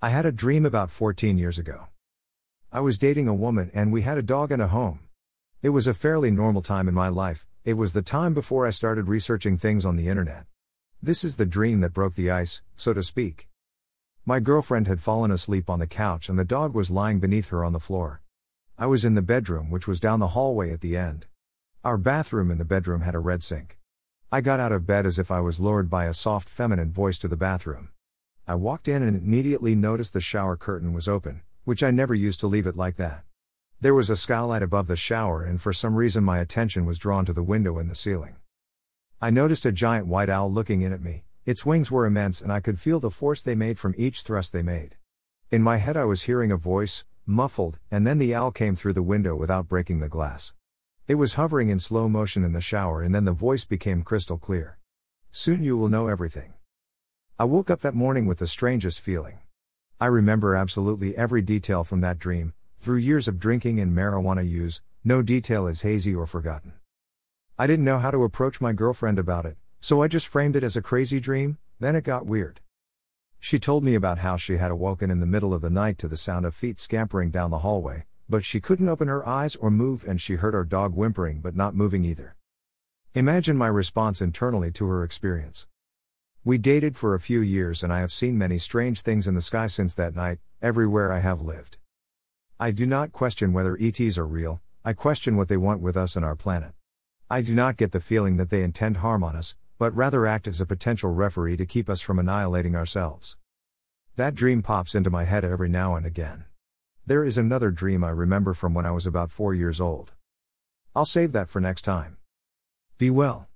I had a dream about 14 years ago. I was dating a woman and we had a dog and a home. It was a fairly normal time in my life, it was the time before I started researching things on the internet. This is the dream that broke the ice, so to speak. My girlfriend had fallen asleep on the couch and the dog was lying beneath her on the floor. I was in the bedroom, which was down the hallway at the end. Our bathroom in the bedroom had a red sink. I got out of bed as if I was lured by a soft feminine voice to the bathroom. I walked in and immediately noticed the shower curtain was open, which I never used to leave it like that. There was a skylight above the shower, and for some reason my attention was drawn to the window in the ceiling. I noticed a giant white owl looking in at me, its wings were immense, and I could feel the force they made from each thrust they made. In my head, I was hearing a voice, muffled, and then the owl came through the window without breaking the glass. It was hovering in slow motion in the shower, and then the voice became crystal clear. Soon you will know everything. I woke up that morning with the strangest feeling. I remember absolutely every detail from that dream, through years of drinking and marijuana use, no detail is hazy or forgotten. I didn't know how to approach my girlfriend about it, so I just framed it as a crazy dream, then it got weird. She told me about how she had awoken in the middle of the night to the sound of feet scampering down the hallway, but she couldn't open her eyes or move, and she heard our dog whimpering but not moving either. Imagine my response internally to her experience. We dated for a few years and I have seen many strange things in the sky since that night, everywhere I have lived. I do not question whether ETs are real, I question what they want with us and our planet. I do not get the feeling that they intend harm on us, but rather act as a potential referee to keep us from annihilating ourselves. That dream pops into my head every now and again. There is another dream I remember from when I was about four years old. I'll save that for next time. Be well.